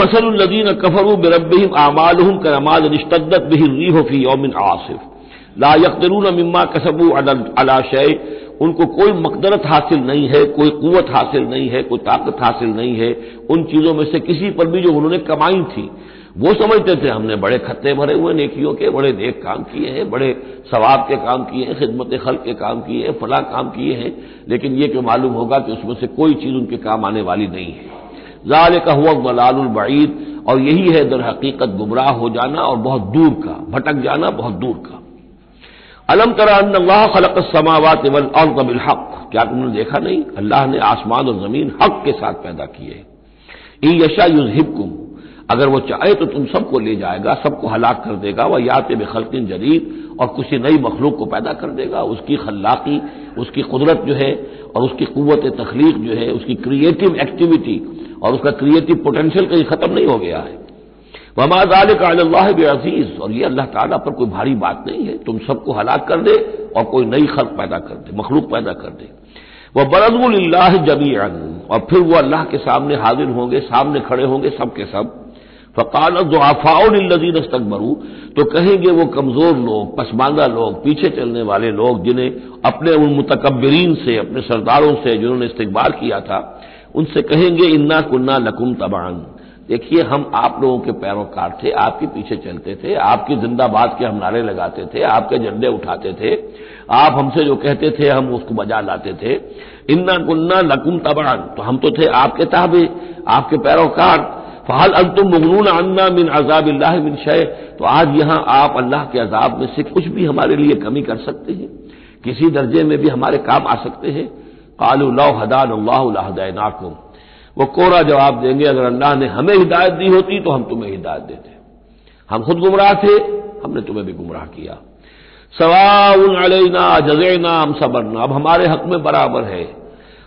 फसलदीन कफरू बरबिम आमालहम करमाल निश्तत बिही फ़ी यौमिन आसिफ। ला यकदरून मिम्मा कसबू अला शय उनको कोई मकदरत हासिल नहीं है, कोई कुत हासिल नहीं है, कोई ताकत हासिल नहीं है। उन चीज़ों में से किसी पर भी जो उन्होंने कमाई थी, वो समझते थे, हमने बड़े खत्ते भरे हुए नेकियों के, बड़े नेक काम किए हैं, बड़े सवाब के काम किए हैं, खिदमत खल के काम किए हैं, फला काम किए हैं। लेकिन ये क्यों मालूम होगा कि उसमें से कोई चीज़ उनके काम आने वाली नहीं है। जाल का हुआ बलालबईद और यही है दर हकीकत गुमराह हो जाना और बहुत दूर का, भटक जाना बहुत दूर का। अलम तरा खलक समावत वल और हक क्या तुमने देखा नहीं? अल्लाह ने आसमान और ज़मीन हक के साथ पैदा किए ई यशा युजहिबकुम। अगर वो चाहे तो तुम सबको ले जाएगा, सबको हलाक कर देगा। वह यात बेखलकिन जदीद। और किसी नई मखलूक को पैदा कर देगा। उसकी खल्लाकी, उसकी कुदरत जो है और उसकी कुत तखलीक जो है, उसकी क्रिएटिव एक्टिविटी और उसका क्रिएटिव पोटेंशियल कहीं खत्म नहीं हो गया है। वमाजाल का अल्लाह अज़ीज़ और ये अल्लाह ताला पर कोई भारी बात नहीं है। तुम सबको हलाक कर दे और कोई नई खल्क पैदा कर दे, मखलूक पैदा कर दे। वह बरजुल्लाह जमी और फिर वो अल्लाह के सामने हाजिर होंगे, सामने खड़े होंगे सबके सब। फ़काल जो आफाउलजीन तकबरू तो कहेंगे वो कमज़ोर लोग पसमानदा लोग, पीछे चलने वाले लोग, जिन्हें अपने उन मुतकबरीन से, अपने सरदारों से जिन्होंने इस्तेबाल किया था उनसे कहेंगे, इन्ना कुन्ना लकुम तबान। देखिए, हम आप लोगों के पैरोकार थे, आपके पीछे चलते थे, आपकी जिंदाबाद के हम नारे लगाते थे, आपके झंडे उठाते थे, आप हमसे जो कहते थे, हम उसको बजा लाते थे। इन्ना कुन्ना लकुम तबान। तो हम तो थे आपके ताबे, आपके पैरोकार फहल अंतुम मगनून अन्ना मिन अजाब मिन शय। तो आज यहाँ आप अल्लाह के अजाब में से कुछ भी हमारे लिए कमी कर सकते हैं, किसी दर्जे में भी हमारे काम आ सकते हैं। कालू लौ हदान अल्लाहदायनाकुम वो कोरा जवाब देंगे, अगर अल्लाह ने हमें हिदायत दी होती तो हम तुम्हें हिदायत देते। हम खुद गुमराह थे, हमने तुम्हें भी गुमराह किया। सवाउन अलैना जजेना हम सबरना। अब हमारे हक में बराबर है।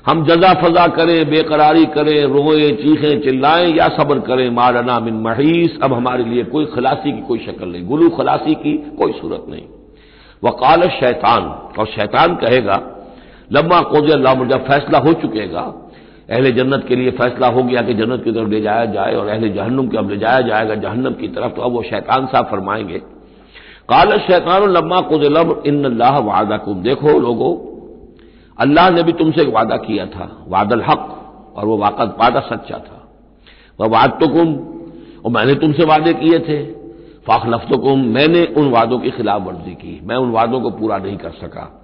हम जजा फजा करें, बेकरारी करें, रोए, चीखें, चिल्लाएँ या सब्र करें। मारना मिन महीस। अब हमारे लिए कोई खलासी की कोई शक्ल नहीं। गुलू खलासी की कोई सूरत नहीं। वकाल शैतान। और शैतान कहेगा लम्मा कोज अल्लाह जब फैसला हो चुकेगा। अहले जन्नत के लिए फैसला हो गया कि जन्नत की तरफ़ ले जाया जाए और अहले जहन्नुम के अब ले जाया जाएगा। जहन्नम की तरफ़ तो अब वो शैतान साहब फरमाएँगे। काल शैतान लम्मा कोजलब इन अल्लाह वादा कुम देखो लोगो, अल्लाह ने भी तुमसे एक वादा किया था, वादल हक, और वह वाकत वादा सच्चा था। वह वाद तो कुम और मैंने तुमसे वादे किए थे। फाखलफ तो मैंने उन वादों की खिलाफ वर्जी की। मैं उन वादों को पूरा नहीं कर सका।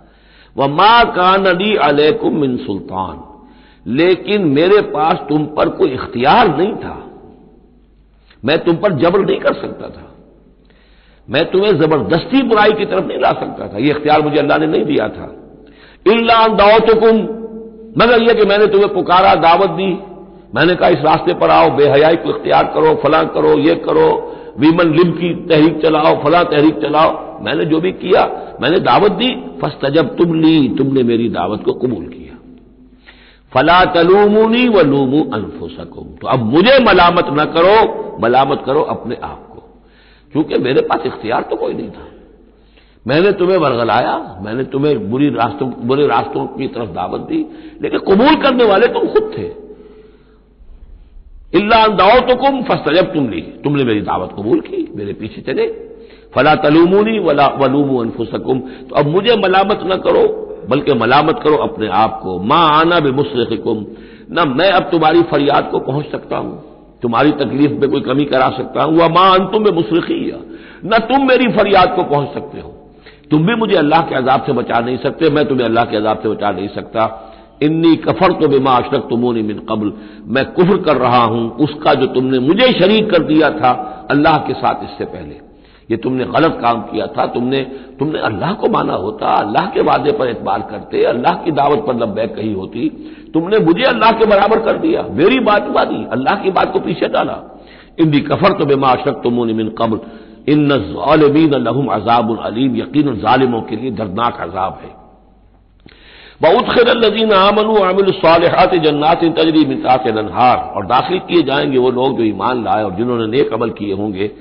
वह माँ कान अली अलैकुम मिन सुल्तान। लेकिन मेरे पास तुम पर कोई इख्तियार नहीं था। मैं तुम पर जबर नहीं कर सकता था। मैं तुम्हें ज़बरदस्ती बुराई की तरफ़ नहीं ला सकता था। यह इख्तियार मुझे अल्लाह ने नहीं दिया था। इल्ला दावतुकुम, मगर यह कि मैंने तुम्हें पुकारा, दावत दी। मैंने कहा, इस रास्ते पर आओ, बेहयाई को इख्तियार करो, फला करो, ये करो, वीमन लिम की तहरीक चलाओ, फला तहरीक चलाओ। मैंने जो भी किया, मैंने दावत दी, फस्तजब तुम ली, तुमने मेरी दावत को कबूल किया। फला तलूमुनी व लूमू अनफुसकुम। तो अब मुझे मलामत न करो, मलामत करो अपने आप को। क्योंकि मेरे पास इख्तियार तो कोई नहीं था। मैंने तुम्हें वरगलाया मैंने तुम्हें बुरी रास्तों, बुरे रास्तों की तरफ़ दावत दी, लेकिन कबूल करने वाले तुम खुद थे। इल्ला तो कुम फस्तजब तुम ली, तुमने मेरी दावत कबूल की, मेरे पीछे चले। फला तलूमुनी, वला वलूमू अनफुसकुम। तो अब मुझे मलामत न करो, बल्कि मलामत करो अपने आप को। माँ आना बे मुस्लिकुम न मैं अब तुम्हारी फरियाद को पहुँच सकता हूँ, तुम्हारी तकलीफ़ में कोई कमी करा सकता हूँ। वह माँ अंतुम में मुस्रखी न तुम मेरी फरियाद को पहुँच सकते हो। तुम भी मुझे अल्लाह के अजाब से बचा नहीं सकते, मैं तुम्हें अल्लाह के अजाब से बचा नहीं सकता। इन्नी कफर तो बिमा अशरक तुमोनी मिन कबल। मैं कुफर कर रहा हूँ, उसका जो तुमने मुझे शरीक कर दिया था, अल्लाह के साथ इससे पहले। ये तुमने गलत काम किया था, तुमने तुमने अल्लाह को माना होता, अल्लाह के वादे पर एतबार करते, अल्लाह की दावत पर लब्बैक कही होती, तुमने मुझे अल्लाह के बराबर कर दिया, मेरी बात मानी, अल्लाह की बात को पीछे डाला। इन कफर तो बेमा अशरक तुमोनी मिन कबल इन ालमीन लहम अजाब अलीम यकीन ालिमों के लिए दर्दनाक अजाब है। बहुतखरजीन आमन आमिल सालहत जन्नात तजरी मिताक नहार और दाखिल किए जाएँगे वो लोग जो ईमान लाए और जिन्होंने नेक अमल किए होंगे।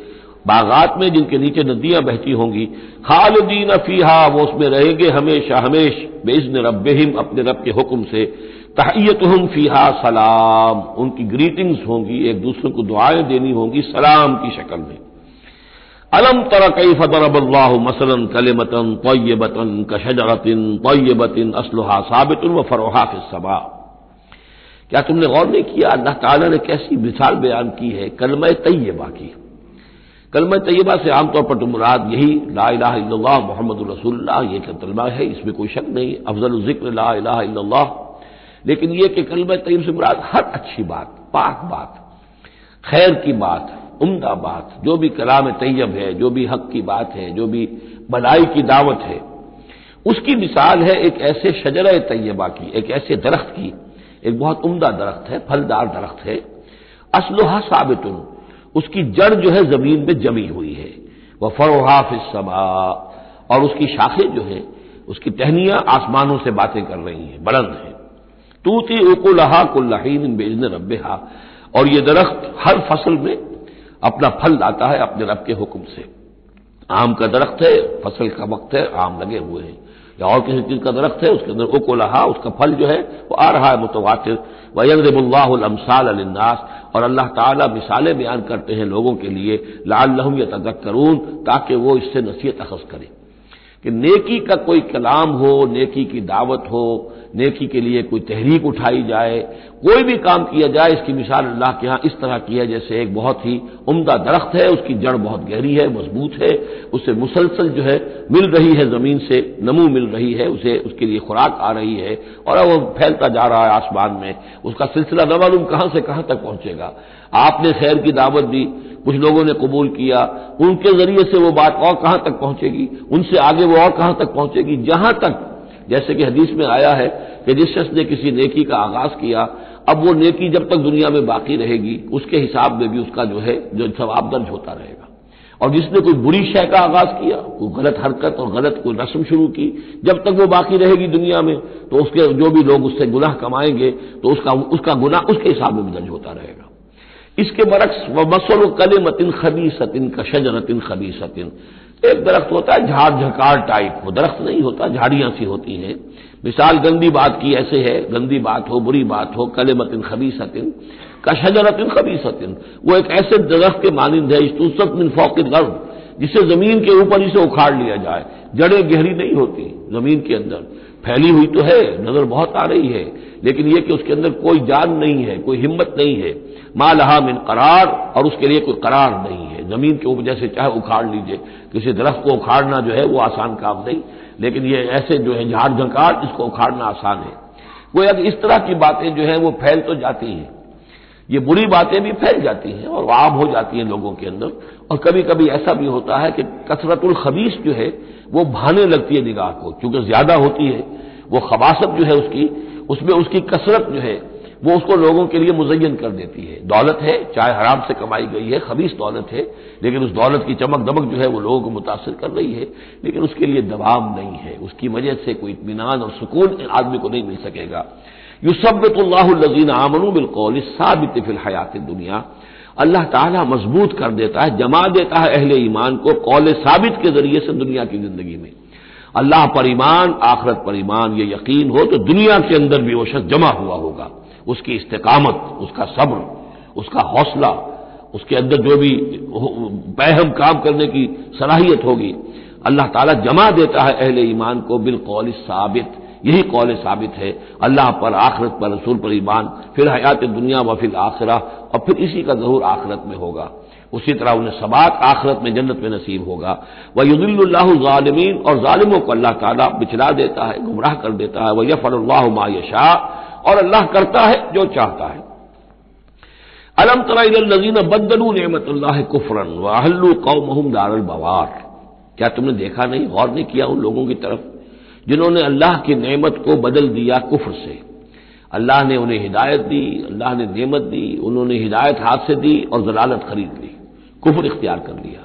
बागात में जिनके नीचे नदियाँ बहती होंगी, खालदीन फीहा, वो उसमें रहेंगे हमेशा, हमेश बेजन रबहिम अपने रब के हुक्म से। तहैत हम फीहा सलाम। उनकी ग्रीटिंग्स होंगी, एक दूसरे को दुआएँ देनी होंगी, सलाम की शक्ल में। अलम तर कई फतरबल्ला मसलन कलमतन तयबतन कशजरतिन तयबतिन असलहा साबित व फरोहा सबा क्या तुमने गौर नहीं किया? अल्लाह ताला ने कैसी मिसाल बयान की है कलम तय्यबा की। कलम तय्यबा से आमतौर पर तो मुराद यही, ला इला मोहम्मद रसूल्ला ये कलमा है, इसमें कोई शक नहीं, अफजल ज़िक्र, ला लेकिन यह कि कलम तय्यब से मुराद हर अच्छी बात, पाक बात, खैर की बात, उमदा बात, जो भी कलाम तैयब है, जो भी हक की बात है, जो भी भलाई की दावत है, उसकी मिसाल है एक ऐसे शजर तैयबा की, एक ऐसे दरख्त की, एक बहुत उमदा दरख्त है, फलदार दरख्त है। असलोहा साबित उसकी जड़ जो है ज़मीन में जमी हुई है। वह फरोहा फिसमा और उसकी शाखें जो है, उसकी टहनियाँ आसमानों से बातें कर रही हैं, बुलंद हैं। तूती उकुलहा कुल्लाहीन बेजन रब्बेहा। और ये दरख्त हर फ़सल में अपना फल लाता है अपने रब के हुक्म से। आम का दरख्त है, फ़सल का वक्त है, आम लगे हुए हैं। या और किसी चीज़ का दरख्त है, उसके अंदर उकोलहा, उसका फल जो है, वो आ रहा है मुतवातिर। वयंगरबुल्लासाल अलनास और अल्लाह ताला मिसालें बयान करते हैं लोगों के लिए लाल लहम या तजक करून ताकि वो इससे नसीहत अखज करें। कि नेकी का कोई कलाम हो, नेकी की दावत हो, नेकी के लिए कोई तहरीक उठाई जाए, कोई भी काम किया जाए, इसकी मिसाल अल्लाह के यहाँ इस तरह की है, जैसे एक बहुत ही उम्दा दरख्त है, उसकी जड़ बहुत गहरी है, मज़बूत है उससे मुसलसल जो है मिल रही है, ज़मीन से नमू मिल रही है, उसे, उसके लिए खुराक आ रही है, और अब वो फैलता जा रहा है आसमान में। उसका सिलसिला न कहाँ से कहाँ तक पहुंचेगा? आपने खैर की दावत दी कुछ लोगों ने कबूल किया, उनके ज़रिए से वो बात और कहाँ तक पहुंचेगी, उनसे आगे वो और कहाँ तक पहुंचेगी, जहाँ तक। जैसे कि हदीस में आया है कि जिस शख्स ने किसी नेकी का आगाज़ किया, अब वो नेकी जब तक दुनिया में बाकी रहेगी, उसके हिसाब में भी उसका जो है, जो सवाब दर्ज होता रहेगा। और जिसने कोई बुरी शय का आगाज़ किया, कोई गलत हरकत और गलत कोई रस्म शुरू की, जब तक वो बाकी रहेगी दुनिया में तो उसके जो भी लोग उससे गुनाह कमाएँगे तो उसका उसका गुनाह उसके हिसाब में भी दर्ज होता रहेगा। इसके बरक्स व मसल कल मतिन खबी सतिन का शजरतिन खबी सतिन एक दरख्त होता है, झाड़ झकार टाइप वो दरख्त नहीं होता, झाड़ियाँ सी होती हैं। मिसाल, गंदी बात की ऐसे है, गंदी बात हो, बुरी बात हो कले मतिन खबी सतिन का शजरतिन खबी सतिन वो एक ऐसे दरख्त के मानंद है इस्तुसत मिन फौकित गर्भ जिसे ज़मीन के ऊपर इसे उखाड़ लिया जाए। जड़ें गहरी नहीं होती ज़मीन के अंदर। फैली हुई तो है, नज़र बहुत आ रही है। लेकिन यह कि उसके अंदर कोई जान नहीं है, कोई हिम्मत नहीं है। मालहा मिन करार, और उसके लिए कोई करार नहीं है। ज़मीन के ऊपर जैसे चाहे उखाड़ लीजिए, किसी दरख्त को उखाड़ना जो है वो आसान काम नहीं, लेकिन ये ऐसे जो है झाड़ झंकार, इसको उखाड़ना आसान है। वो अगर इस तरह की बातें जो है वो फैल तो जाती हैं। ये बुरी बातें भी फैल जाती हैं और आम हो जाती हैं लोगों के अंदर। और कभी कभी ऐसा भी होता है कि कसरतुल खबीस जो है, वो भाने लगती है निगाह को, क्योंकि ज़्यादा होती है। वो खबासत जो है उसकी उसमें उसकी कसरत जो है, वो उसको लोगों के लिए मुजयन कर देती है। दौलत है, चाहे हराम से कमाई गई है, खबीस दौलत है, लेकिन उस दौलत की चमक दमक जो है, वो लोगों को मुतासर कर रही है। लेकिन उसके लिए दबाव नहीं है। उसकी वजह से कोई इतमान और सुकून आदमी को नहीं मिल सकेगा। युसबतुल्लाजीन आमनू बिलकौल साबित फिल हयात दुनिया। अल्लाह ताला मज़बूत कर देता है, जमा देता है अहले ईमान को कौल साबित के ज़रिए से दुनिया की ज़िंदगी में। अल्लाह पर ईमान, आखरत पर ईमान, ये यकीन हो तो दुनिया के अंदर भी वो शख्स जमा हुआ होगा। उसकी इस्तकामत, उसका सब्र, उसका हौसला, उसके अंदर जो भी बहम काम करने की सलाहियत होगी। अल्लाह ताला जमा देता है अहले ईमान को बिलकौल साबित। यही कौल साबित है। अल्लाह पर, आखरत पर, रसूल पर ईमान, फिर हयात दुनिया व फिर आखिरा, और फिर इसी का जहूर आखरत में होगा। उसी तरह उन्हें सबात आखरत में जन्नत में नसीब होगा। वह युदिल्लामीन और ालिमों को अल्लाह ताला बिछला देता है, गुमराह कर देता है। वह यफल्लाह मायशा और अल्लाह करता है जो चाहता है। अलम तराजीन बदलू नमत कुफरन वाहल्लू कौमहम दारल बवार। क्या तुमने देखा नहीं, गौर नहीं किया उन लोगों की तरफ़ जिन्होंने अल्लाह की नेमत को बदल दिया कुफर से? अल्लाह ने उन्हें हिदायत दी, अल्लाह ने नेमत दी, उन्होंने हिदायत हाथ से दी और जलालत खरीद ली। कुफर इख्तियार कर लिया।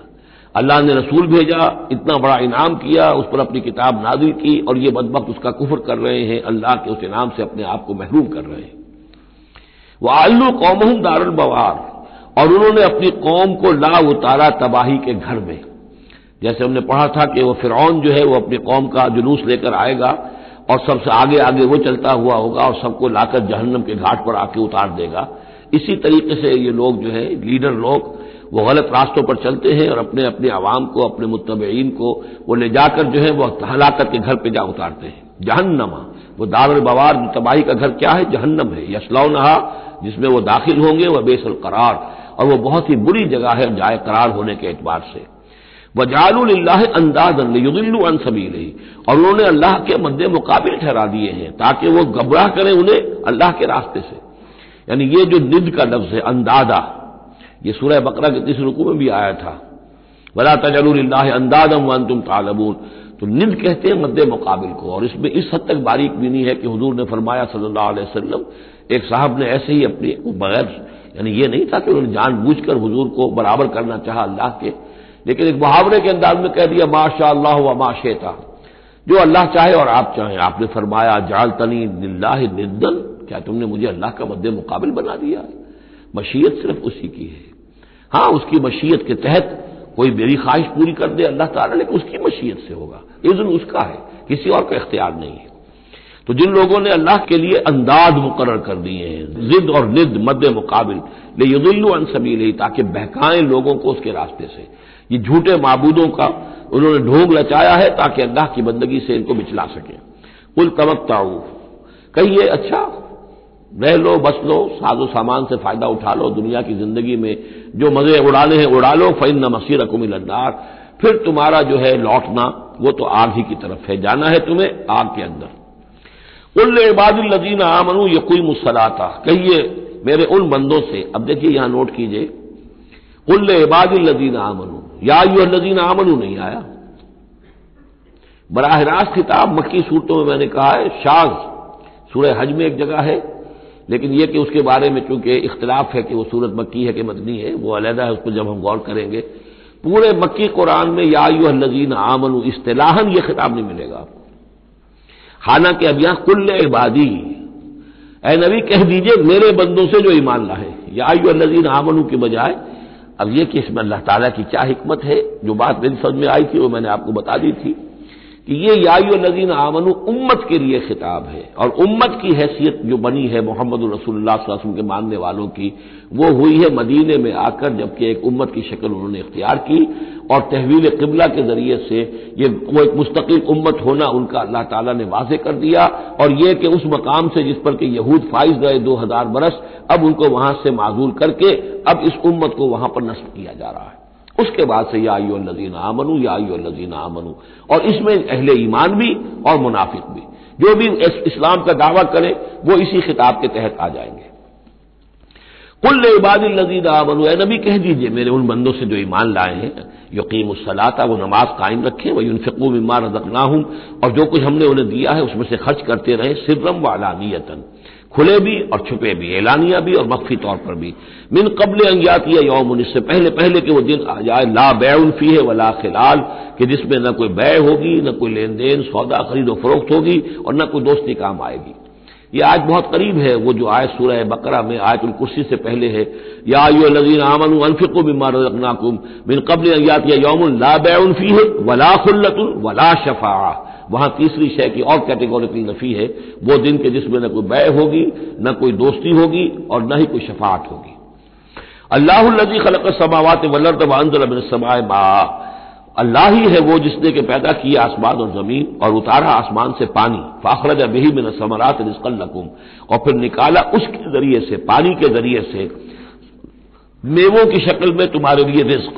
अल्लाह ने रसूल भेजा, इतना बड़ा इनाम किया, उस पर अपनी किताब नाजिल की और ये बदबक उसका कुफर कर रहे हैं, अल्लाह के उस इनाम से अपने आप को महरूम कर रहे हैं। वह आल्लू कौम दारुल बवार, और उन्होंने अपनी कौम को ला उतारा तबाही के घर में। जैसे हमने पढ़ा था कि वह फिरौन जो है, वो अपनी कौम का जुलूस लेकर आएगा और सबसे आगे आगे वो चलता हुआ होगा और सबको लाकर जहन्नम के घाट पर आके उतार देगा। इसी तरीके से ये लोग जो है, लीडर लोग वो गलत रास्तों पर चलते हैं और अपने अपने आवाम को, अपने मुतबीन को, वो ले जाकर जो है वो हलाकत के घर पर जा उतारते हैं। जहन्नमा, वो दारुल बवार तबाही का घर क्या है? जहन्नम है। यशलौनहा जिसमें वो दाखिल होंगे, वह बेसल करार। और वह बहुत ही बुरी जगह है जाय करार होने के एतबार से। वजाल्लाह अंदाजन अन सबील और उन्होंने अल्लाह के मद्दे मुकाबिल ठहरा दिए हैं, ताकि वो घबराह करें उन्हें अल्लाह के रास्ते से। यानी ये जो निद का लफ्ज है, अंदाज़ा ये सूरह बकरा के तीसरे रुकू में भी आया था। वला तजल्लाह अंदाजम वन तुम तालबून। तो निंद कहते हैं मद्दे मुकाबिल को। और इसमें इस हद तक बारीक नहीं है कि हजूर ने फरमाया सल्लल्लाहु अलैहि वसल्लम, एक साहब ने ऐसे ही अपने बगैर, यानी ये नहीं था कि उन्होंने जानबूझकर हुजूर को बराबर करना चाहा अल्लाह के, लेकिन एक मुहावरे के अंदाज में कह दिया माशा अल्लाह व माशेता। जो अल्लाह चाहे और आप चाहें। आपने फरमाया जाल तनी निदन। क्या तुमने मुझे अल्लाह का मद्दे मुकाबिल बना दिया? मशीयत सिर्फ़ उसी की है। हाँ उसकी मशीयत के तहत कोई मेरी ख्वाहिश पूरी कर दे, अल्लाह ताला, लेकिन उसकी मशीयत से होगा। इज्न उसका है, किसी और का इख्तियार नहीं है। तो जिन लोगों ने अल्लाह के लिए अंदाज मुकर कर दिए हैं, जिद और निद मद मुकाबिल ले युदिल्लु अनसबील ताकि बहकाएँ लोगों को उसके रास्ते से। ये झूठे मबूदों का उन्होंने ढोंग लचाया है, ताकि अल्लाह की बंदगी से इनको बिचला सके। कुल तमकताऊ कहिए अच्छा रह लो, बस लो, साजो सामान से फ़ायदा उठा लो, दुनिया की ज़िंदगी में जो मज़े उड़ाने हैं उड़ा लो फ़ैन न मसीर अकुमिलदार फिर तुम्हारा जो है लौटना, वो तो आग ही की तरफ़ है। जाना है तुम्हें आग के अंदर। उल इबादुल्लजीन आमनु यकुई मुसलाता कहिए मेरे उन बंदों से, अब देखिए यहाँ नोट कीजिए। उल इबादुल्लजीन आमनु। या युल्लजीन आमनु, नहीं आया? बराह रास्त खिताब मक्की सूरतों में मैंने कहा है, शाज, सूरह हज में एक जगह है। लेकिन यह कि उसके बारे में चूँकि इख्तलाफ है कि वो सूरत मक्की है कि मदनी है, वो अलहदा है उस पर जब हम गौर करेंगे, पूरे मक्की कुरान में, या युल्लजीन आमनु, इस्तेलाहन यह खिताब नहीं मिलेगा आपको। हालाँकि अब यहाँ कुल्ल इबादी ए नबी कह दीजिए, मेरे बंदों से जो ईमान लाए, या नजीन आमनू के बजाय, अब यह कि इसमें अल्लाह ताला की क्या हिकमत है, जो बात मेरी समझ में आई थी, वो मैंने आपको बता दी थी। ये यायो नजीन आमनु उम्मत के लिए खिताब है। और उम्मत की हैसियत जो बनी है मोहम्मद रसुल्ला के मानने वालों की, वो हुई है मदीने में आकर जबकि एक उम्मत की शक्ल उन्होंने इख्तियार की और तहवील किबला के ज़रिए से ये वो एक मुस्तकिल उम्मत होना उनका अल्लाह ताला ने वाजे कर दिया। और ये कि उस मकाम से जिस पर कि यहूद फाइज गए दो हज़ार बरस, अब उनको वहाँ से माजूर करके अब इस उम्मत को वहाँ पर नस्ब किया जा रहा है। उसके बाद से या आयो नजीन आमनु, या आयो नजीन आमनु। और इसमें अहले ईमान भी और मुनाफिक भी। जो भी इस्लाम का दावा करें, वो इसी खिताब के तहत आ जाएँगे। कुल इबादिल नजीद आमनु ए नबी कह दीजिए, मेरे उन बंदों से जो ईमान लाए हैं, यकीम सलाता, वो नमाज़ कायम रखें वही उनफिकू इमार रजकना हूँ और जो कुछ हमने उन्हें दिया है, उसमें से खर्च करते रहे, सिर्रम वालानियतन खुले भी और छुपे भी एलानिया भी और मख्फी तौर पर भी। मिन कबल अंगियाती यौम इससे पहले पहले कि वो दिन आ जाए, ला बैफी है, वला खिलाल, कि जिसमें न कोई बै होगी, न कोई लेन देन सौदा, खरीदो, फरोख्त होगी और न कोई दोस्ती काम आएगी। ये आज बहुत करीब है, वो जो आयत सूरह बकरा में, आयतुल कुर्सी से पहले है। या नजीन आमन अनफिको बिमार रखनाकुम मिन कबल अंगियाती यौम ला बैफी है, वला खुल्लतुन, वला शफा वहाँ तीसरी शय की और कैटेगोरिकल नफी है, वो दिन के जिसमें न कोई बै होगी, न कोई दोस्ती होगी और न ही कोई शफात होगी। अल्लाह खलक समावत वलर्द समाए मा अल्लाह ही है वो जिसने के पैदा किया आसमान और ज़मीन और उतारा आसमान से पानी। फाखरज बही में समरात लकुम। और फिर निकाला उसके ज़रिए से, पानी के ज़रिए से। मेवों की शक्ल में तुम्हारे लिए रिस्क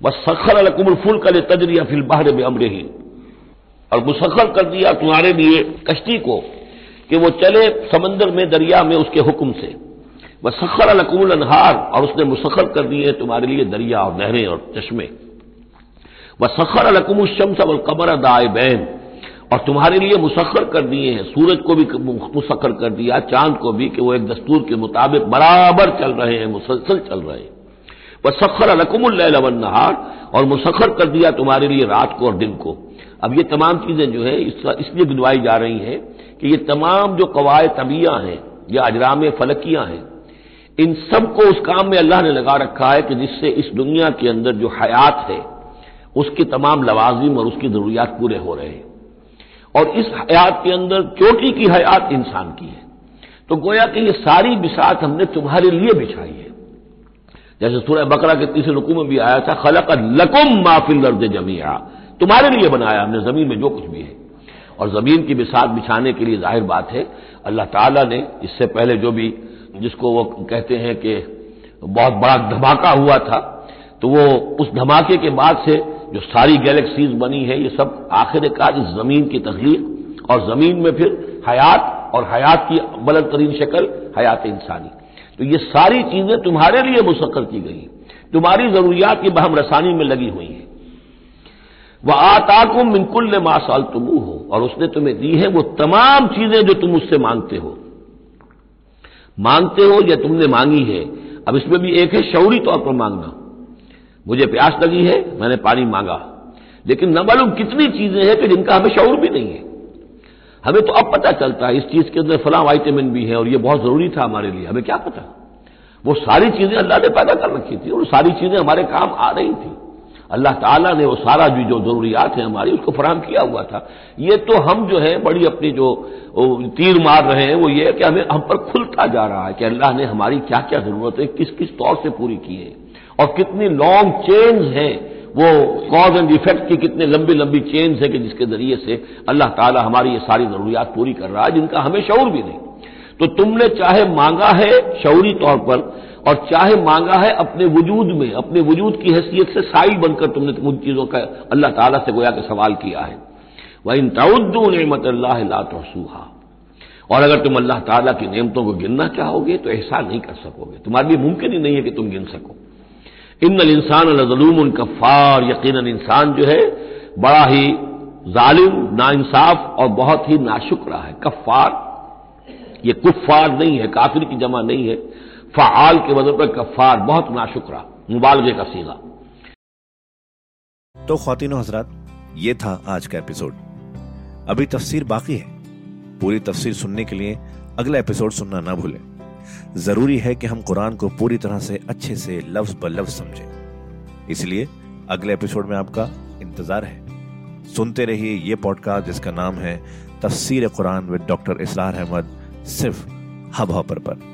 बस सखर लकुम फुल कर तजरिया फिल बाहर में अमरे ही और मुसखर कर दिया तुम्हारे लिए कश्ती को कि वो चले समंदर में, दरिया में उसके हुक्म से। वह सखर लकुल अनहार, और उसने मुसखर कर दिए तुम्हारे लिए दरिया और नहरें और चश्मे। वह सखर लकुम शम्स अवल कमर दाए बैन, और तुम्हारे लिए मुसखर कर दिए हैं। सूरज को भी मुसखर कर दिया, चाँद को भी कि वो एक दस्तूर के मुताबिक बराबर चल रहे हैं, मुसलसल चल रहे हैं। वह सखर लकुमल्लावन नहार और मुसखर कर दिया तुम्हारे लिए रात को और दिन को। अब ये तमाम चीज़ें जो है इसलिए गिनवाई जा रही हैं कि ये तमाम जो कवाय तबिया हैं, या अजराम फलकियाँ हैं, इन सबको उस काम में अल्लाह ने लगा रखा है कि जिससे इस दुनिया के अंदर जो हयात है, उसकी तमाम लवाजिम और उसकी जरूरियात पूरे हो रहे हैं। और इस हयात के अंदर चोटी की हयात इंसान की है। तो गोया कि ये सारी बिसात हमने तुम्हारे लिए बिछाई है। जैसे सूर्य बकरा के तीसरे रुकू में भी आया था खलक लकुम माफिल दर्ज जमिया तुम्हारे लिए बनाया, हमने ज़मीन में जो कुछ भी है। और ज़मीन की बिसात बिछाने के लिए ज़ाहिर बात है, अल्लाह ताला ने इससे पहले जो भी, जिसको वो कहते हैं कि बहुत बड़ा धमाका हुआ था तो वो उस धमाके के बाद से जो सारी गैलेक्सीज बनी है, ये सब आखिरकार इस ज़मीन की तकलीफ़ और ज़मीन में फिर हयात और हयात की बलंद तरीन शक्ल, हयात इंसानी। तो ये सारी चीज़ें तुम्हारे लिए मुसक्र की गई तुम्हारी जरूरियात की बहम रसानी में लगी हुई वह आताकुम मिनकुल्ल मासाल तुमू हो और उसने तुम्हें दी है वो तमाम चीज़ें जो तुम उससे मांगते हो। मांगते हो या तुमने मांगी है। अब इसमें भी एक है शौरी तौर पर मांगना। मुझे प्यास लगी है, मैंने पानी मांगा। लेकिन न मालूम कितनी चीज़ें हैं कि जिनका हमें शौर भी नहीं है। हमें तो अब पता चलता है, इस चीज़ के अंदर फला वाइटामिन भी है और ये बहुत ज़रूरी था हमारे लिए। हमें क्या पता? वो सारी चीज़ें अल्लाह ने पैदा कर रखी थी और सारी चीज़ें हमारे काम आ रही थी। अल्लाह ताला ने वो सारा भी जो जरूरियात है हमारी, उसको फराम किया हुआ था। ये तो हम जो है, बड़ी अपनी जो तीर मार रहे हैं, वो ये है कि हमें, हम पर खुलता जा रहा है कि अल्लाह ने हमारी क्या क्या ज़रूरत किस किस तौर से पूरी की है। और कितनी लॉन्ग चेन्स हैं, वो कॉज एंड इफ़ेक्ट की कितने लंबी लंबी चेन्स है कि जिसके ज़रिए से अल्लाह ताला हमारी ये सारी जरूरियात पूरी कर रहा है, जिनका हमें शौर भी नहीं। तो तुमने चाहे मांगा है शौरी तौर पर और चाहे मांगा है अपने वजूद में, अपने वजूद की हैसियत से साई बनकर तुमने उन चीज़ों का अल्लाह ताला से गोया के सवाल किया है। वह इन तउद्दू नमत अल्लाह और अगर तुम अल्लाह ताला की नियमतों को गिनना चाहोगे तो ऐसा नहीं कर सकोगे। तुम्हारे लिए मुमकिन ही नहीं है कि तुम गिन सको। इन इंसान नजलूम कफ़ार यकीन इंसान जो है, बड़ा ही जालिम, नाइंसाफ और बहुत ही नाशुक्रा है। कफ़ार ये कुफ़ार नहीं है, काफिर की जमा नहीं है। फ़ाल के वजह पर कफ़ार, बहुत नाशुक्रा, मुबालगे का सीधा तो खातिन हजरात, ये था आज का एपिसोड। अभी तफसीर बाकी है। पूरी तफसीर सुनने के लिए अगला एपिसोड सुनना ना भूलें। ज़रूरी है कि हम कुरान को पूरी तरह से अच्छे से लफ्ज ब लफ्ज समझें। इसलिए अगले एपिसोड में आपका इंतज़ार है। सुनते रहिए ये पॉडकास्ट जिसका नाम है तफसीर कुरान विद डॉक्टर इसरार अहमद, सिर्फ़ हब हॉपर पर।